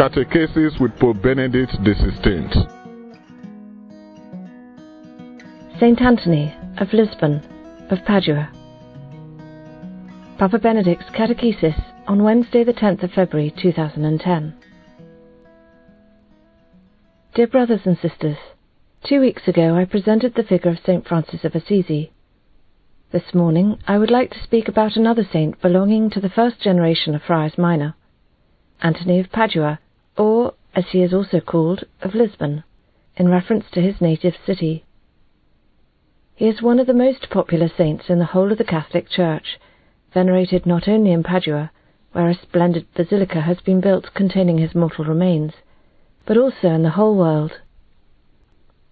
Catechesis with Pope Benedict XVI. Saint Anthony of Lisbon, of Padua. Papa Benedict's Catechesis on Wednesday, the 10th of February 2010. Dear brothers and sisters, two weeks ago I presented the figure of St. Francis of Assisi. This morning I would like to speak about another saint belonging to the first generation of Friars Minor, Anthony of Padua, or, as he is also called, of Lisbon, in reference to his native city. He is one of the most popular saints in the whole of the Catholic Church, venerated not only in Padua, where a splendid basilica has been built containing his mortal remains, but also in the whole world.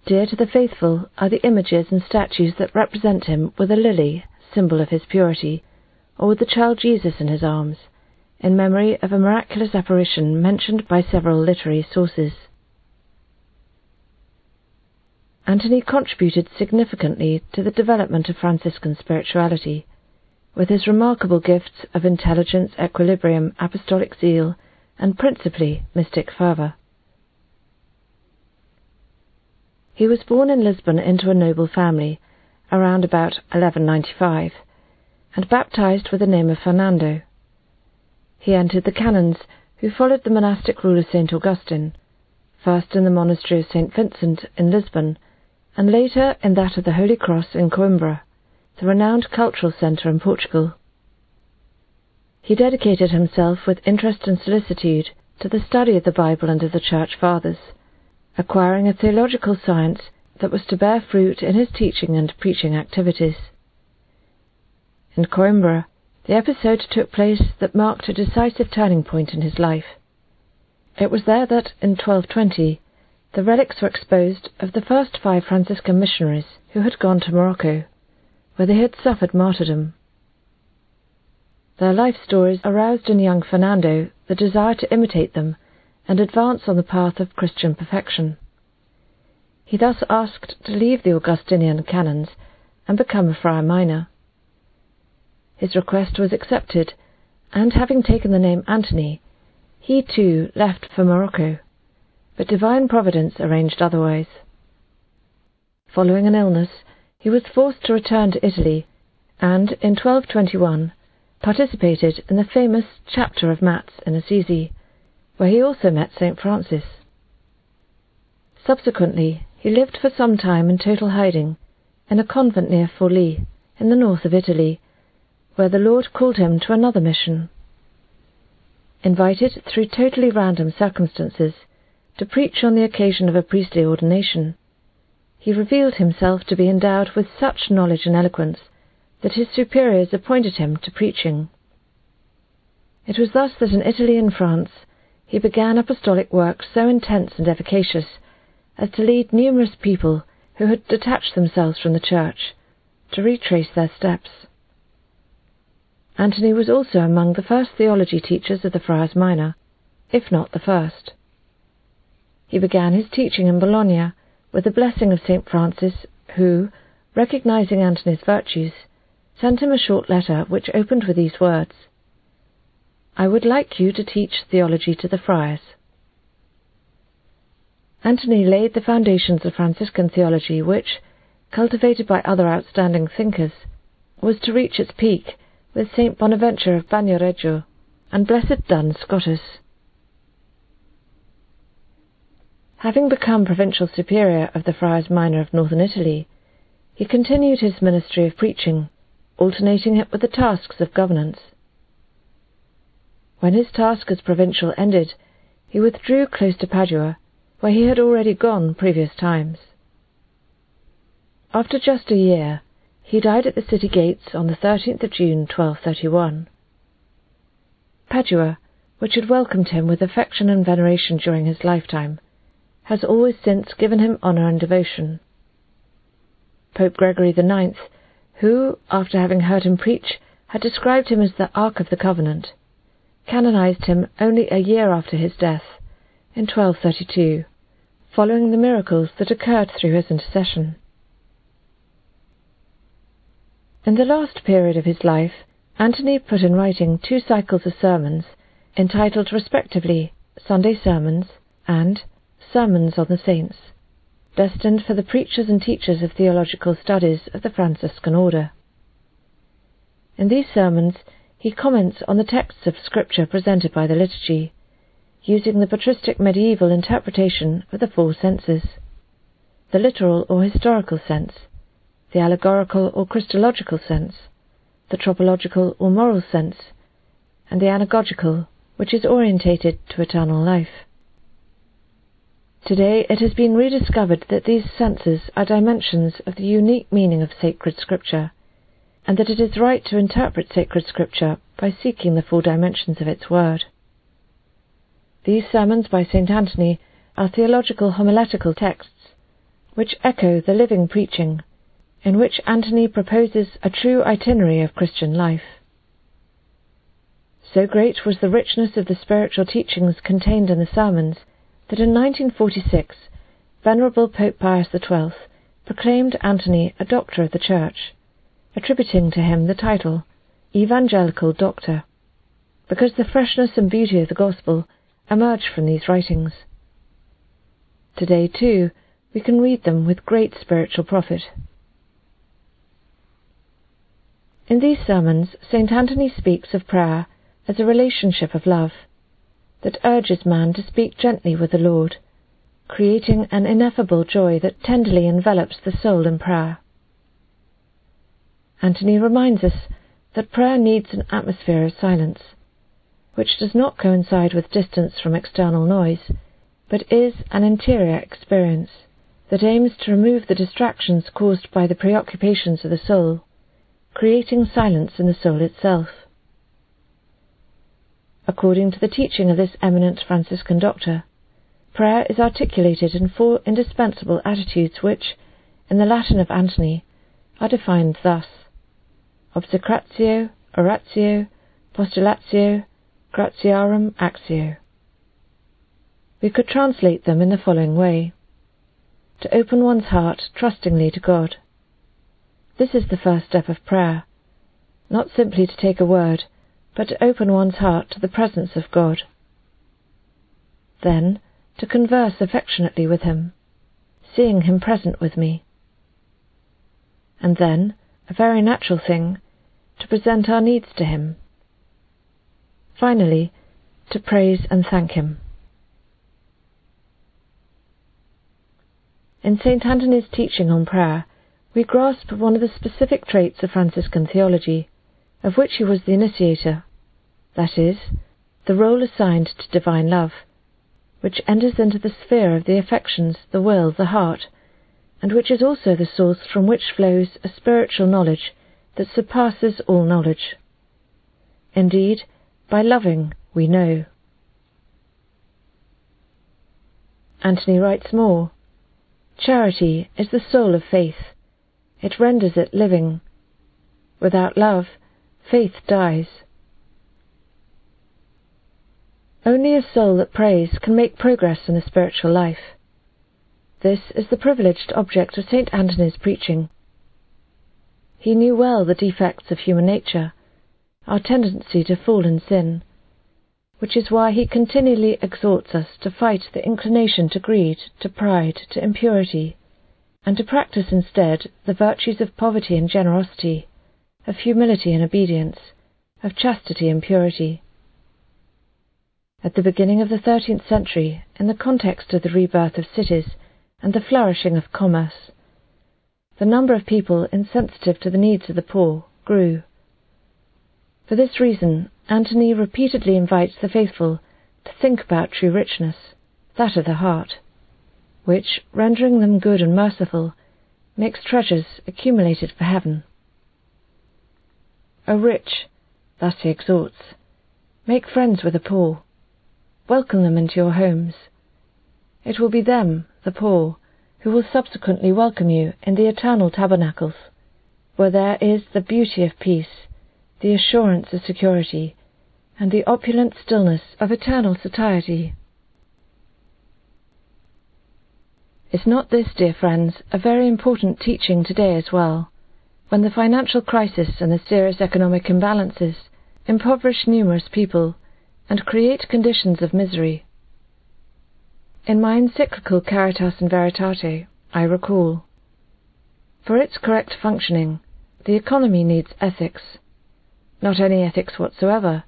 Dear to the faithful are the images and statues that represent him with a lily, symbol of his purity, or with the child Jesus in his arms, in memory of a miraculous apparition mentioned by several literary sources. Anthony contributed significantly to the development of Franciscan spirituality, with his remarkable gifts of intelligence, equilibrium, apostolic zeal, and principally mystic fervour. He was born in Lisbon into a noble family, around about 1195, and baptized with the name of Fernando. He entered the canons, who followed the monastic rule of St. Augustine, first in the monastery of St. Vincent in Lisbon, and later in that of the Holy Cross in Coimbra, the renowned cultural centre in Portugal. He dedicated himself with interest and solicitude to the study of the Bible and of the Church Fathers, acquiring a theological science that was to bear fruit in his teaching and preaching activities. In Coimbra, the episode took place that marked a decisive turning point in his life. It was there that, in 1220, the relics were exposed of the first five Franciscan missionaries who had gone to Morocco, where they had suffered martyrdom. Their life stories aroused in young Fernando the desire to imitate them and advance on the path of Christian perfection. He thus asked to leave the Augustinian canons and become a friar minor. His request was accepted, and having taken the name Antony, he too left for Morocco, but divine providence arranged otherwise. Following an illness, he was forced to return to Italy, and in 1221 participated in the famous Chapter of Mats in Assisi, where he also met St. Francis. Subsequently, he lived for some time in total hiding in a convent near Forlì, in the north of Italy, where the Lord called him to another mission. Invited through totally random circumstances to preach on the occasion of a priestly ordination, he revealed himself to be endowed with such knowledge and eloquence that his superiors appointed him to preaching. It was thus that in Italy and France he began apostolic work so intense and efficacious as to lead numerous people who had detached themselves from the Church to retrace their steps. Anthony was also among the first theology teachers of the Friars Minor, if not the first. He began his teaching in Bologna with the blessing of St. Francis, who, recognizing Antony's virtues, sent him a short letter which opened with these words I would like you to teach theology to the friars. Antony laid the foundations of Franciscan theology, which, cultivated by other outstanding thinkers, was to reach its peak with St. Bonaventure of Bagnoregio and Blessed Duns Scotus. Having become provincial superior of the Friars Minor of northern Italy, he continued his ministry of preaching, alternating it with the tasks of governance. When his task as provincial ended, he withdrew close to Padua, where he had already gone previous times. After just a year, he died at the city gates on the 13th of June 1231. Padua, which had welcomed him with affection and veneration during his lifetime, has always since given him honour and devotion. Pope Gregory IX, who, after having heard him preach, had described him as the Ark of the Covenant, canonized him only a year after his death, in 1232, following the miracles that occurred through his intercession. In the last period of his life, Antony put in writing two cycles of sermons entitled respectively Sunday Sermons, and Sermons on the Saints, destined for the preachers and teachers of theological studies of the Franciscan order. In these sermons, he comments on the texts of Scripture presented by the liturgy, using the patristic medieval interpretation of the four senses the literal or historical sense, the allegorical or Christological sense, the tropological or moral sense, and the anagogical, which is orientated to eternal life. Today it has been rediscovered that these senses are dimensions of the unique meaning of sacred scripture, and that it is right to interpret sacred scripture by seeking the four dimensions of its word. These sermons by St. Anthony are theological homiletical texts which echo the living preaching in which Antony proposes a true itinerary of Christian life. So great was the richness of the spiritual teachings contained in the sermons that in 1946 Venerable Pope Pius XII proclaimed Antony a Doctor of the Church, attributing to him the title Evangelical Doctor, because the freshness and beauty of the Gospel emerge from these writings. Today, too, we can read them with great spiritual profit. In these sermons, St. Anthony speaks of prayer as a relationship of love that urges man to speak gently with the Lord, creating an ineffable joy that tenderly envelops the soul in prayer. Anthony reminds us that prayer needs an atmosphere of silence, which does not coincide with distance from external noise, but is an interior experience that aims to remove the distractions caused by the preoccupations of the soul creating silence in the soul itself. According to the teaching of this eminent Franciscan doctor, prayer is articulated in four indispensable attitudes which, in the Latin of Antony, are defined thus obsecratio, oratio, postulatio, gratiarum actio. We could translate them in the following way to open one's heart trustingly to God this is the first step of prayer, not simply to take a word, but to open one's heart to the presence of God. Then, to converse affectionately with Him, seeing Him present with me. And then, a very natural thing, to present our needs to Him. Finally, to praise and thank Him. In St. Anthony's teaching on prayer, we grasp one of the specific traits of Franciscan theology, of which he was the initiator, that is, the role assigned to divine love, which enters into the sphere of the affections, the will, the heart, and which is also the source from which flows a spiritual knowledge that surpasses all knowledge. Indeed, by loving we know. Anthony writes more Charity is the soul of faith it renders it living. Without love, faith dies. Only a soul that prays can make progress in the spiritual life. This is the privileged object of St. Anthony's preaching. He knew well the defects of human nature, our tendency to fall in sin, which is why he continually exhorts us to fight the inclination to greed, to pride, to impurity, and to practice instead the virtues of poverty and generosity, of humility and obedience, of chastity and purity. At the beginning of the thirteenth century, in the context of the rebirth of cities and the flourishing of commerce, the number of people insensitive to the needs of the poor grew. For this reason, Antony repeatedly invites the faithful to think about true richness, that of the heart which, rendering them good and merciful, makes treasures accumulated for heaven. O rich, thus he exhorts, make friends with the poor, welcome them into your homes. It will be them, the poor, who will subsequently welcome you in the eternal tabernacles, where there is the beauty of peace, the assurance of security, and the opulent stillness of eternal satiety. Is not this, dear friends, a very important teaching today as well, when the financial crisis and the serious economic imbalances impoverish numerous people and create conditions of misery? In my encyclical Caritas in Veritate, I recall For its correct functioning, the economy needs ethics. Not any ethics whatsoever,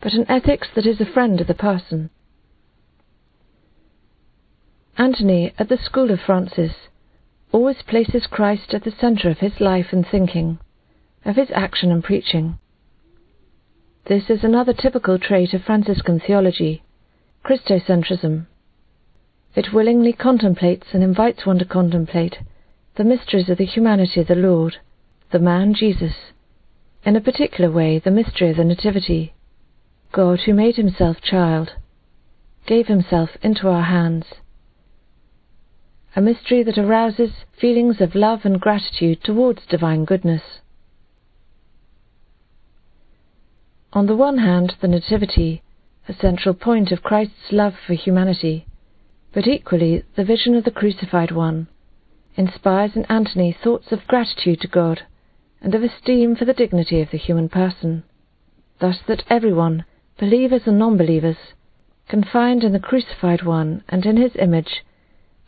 but an ethics that is a friend of the person. Antony, at the school of Francis, always places Christ at the center of his life and thinking, of his action and preaching. This is another typical trait of Franciscan theology, Christocentrism. It willingly contemplates and invites one to contemplate the mysteries of the humanity of the Lord, the man Jesus, in a particular way the mystery of the Nativity, God who made himself child, gave himself into our hands a mystery that arouses feelings of love and gratitude towards divine goodness. On the one hand, the Nativity, a central point of Christ's love for humanity, but equally the vision of the crucified one, inspires in Antony thoughts of gratitude to God and of esteem for the dignity of the human person, thus that everyone, believers and non-believers, can find in the crucified one and in his image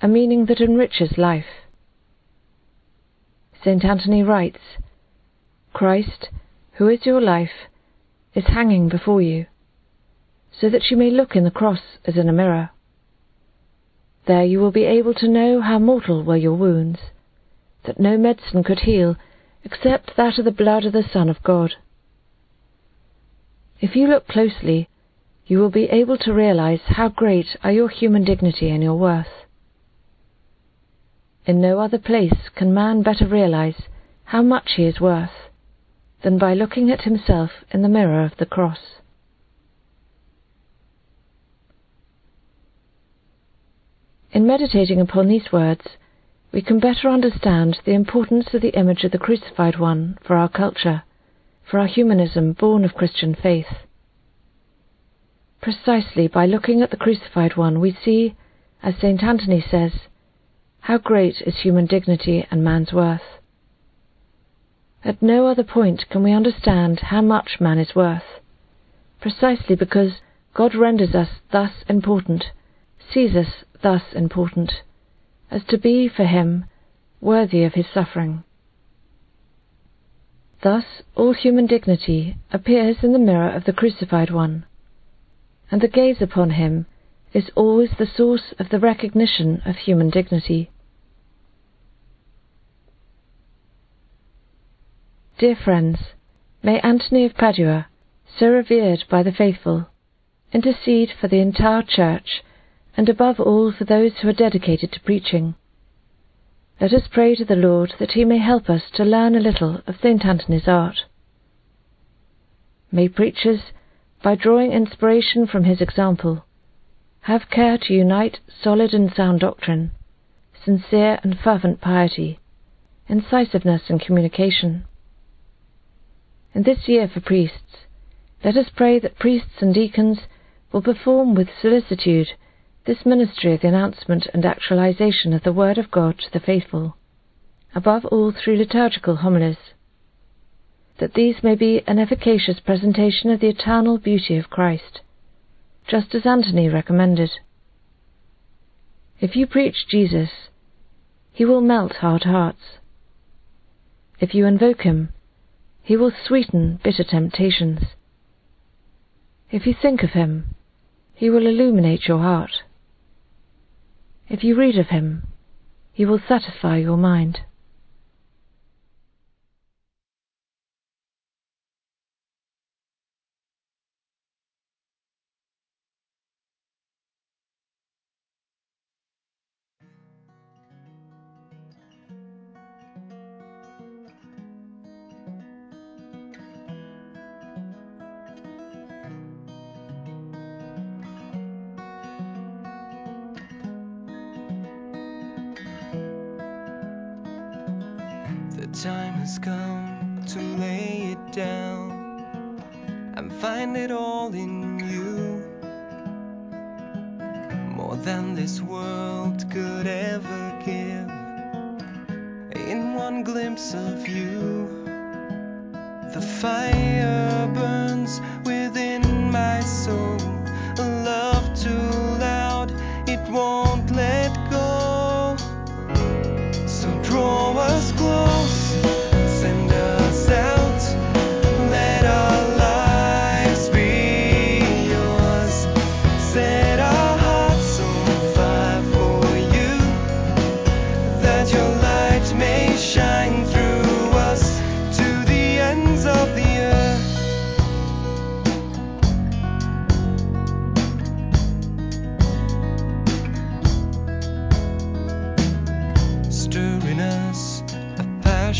a meaning that enriches life. St. Anthony writes, Christ, who is your life, is hanging before you, so that you may look in the cross as in a mirror. There you will be able to know how mortal were your wounds, that no medicine could heal except that of the blood of the Son of God. If you look closely, you will be able to realize how great are your human dignity and your worth. In no other place can man better realize how much he is worth than by looking at himself in the mirror of the cross. In meditating upon these words, we can better understand the importance of the image of the crucified one for our culture, for our humanism born of Christian faith. Precisely by looking at the crucified one, we see, as St. Antony says, how great is human dignity and man's worth! At no other point can we understand how much man is worth, precisely because God renders us thus important, sees us thus important, as to be for him worthy of his suffering. Thus all human dignity appears in the mirror of the crucified one, and the gaze upon him is always the source of the recognition of human dignity. Dear friends, may Antony of Padua, so revered by the faithful, intercede for the entire Church and above all for those who are dedicated to preaching. Let us pray to the Lord that he may help us to learn a little of St. Antony's art. May preachers, by drawing inspiration from his example, have care to unite solid and sound doctrine, sincere and fervent piety, incisiveness in communication, in this year for priests, let us pray that priests and deacons will perform with solicitude this ministry of the announcement and actualization of the Word of God to the faithful, above all through liturgical homilies, that these may be an efficacious presentation of the eternal beauty of Christ, just as Antony recommended. If you preach Jesus, he will melt hard hearts. If you invoke him, he will sweeten bitter temptations. If you think of him, he will illuminate your heart. If you read of him, he will satisfy your mind. Time has come to lay it down and find it all in you. More than this world could ever give. In one glimpse of you, the fire burns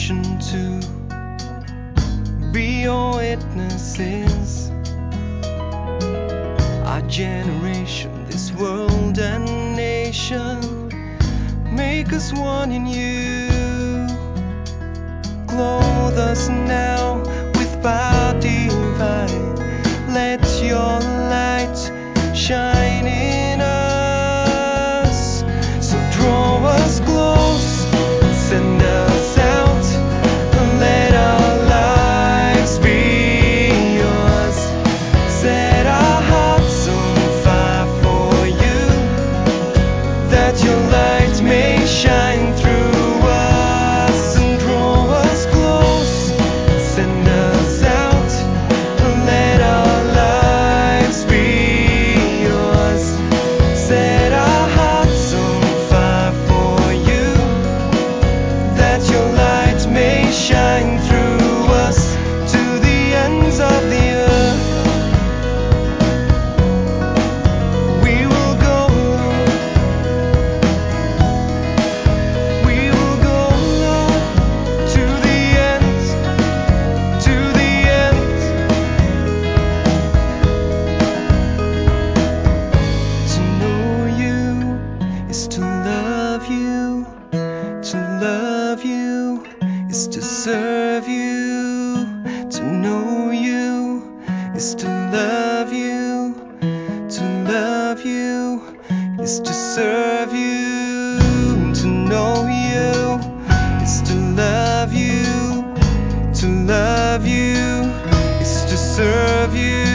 permission to be your witnesses. Our generation, this world and nation, make us one in you. Clothe us now with power divine. Let your light shine in. you is to serve you.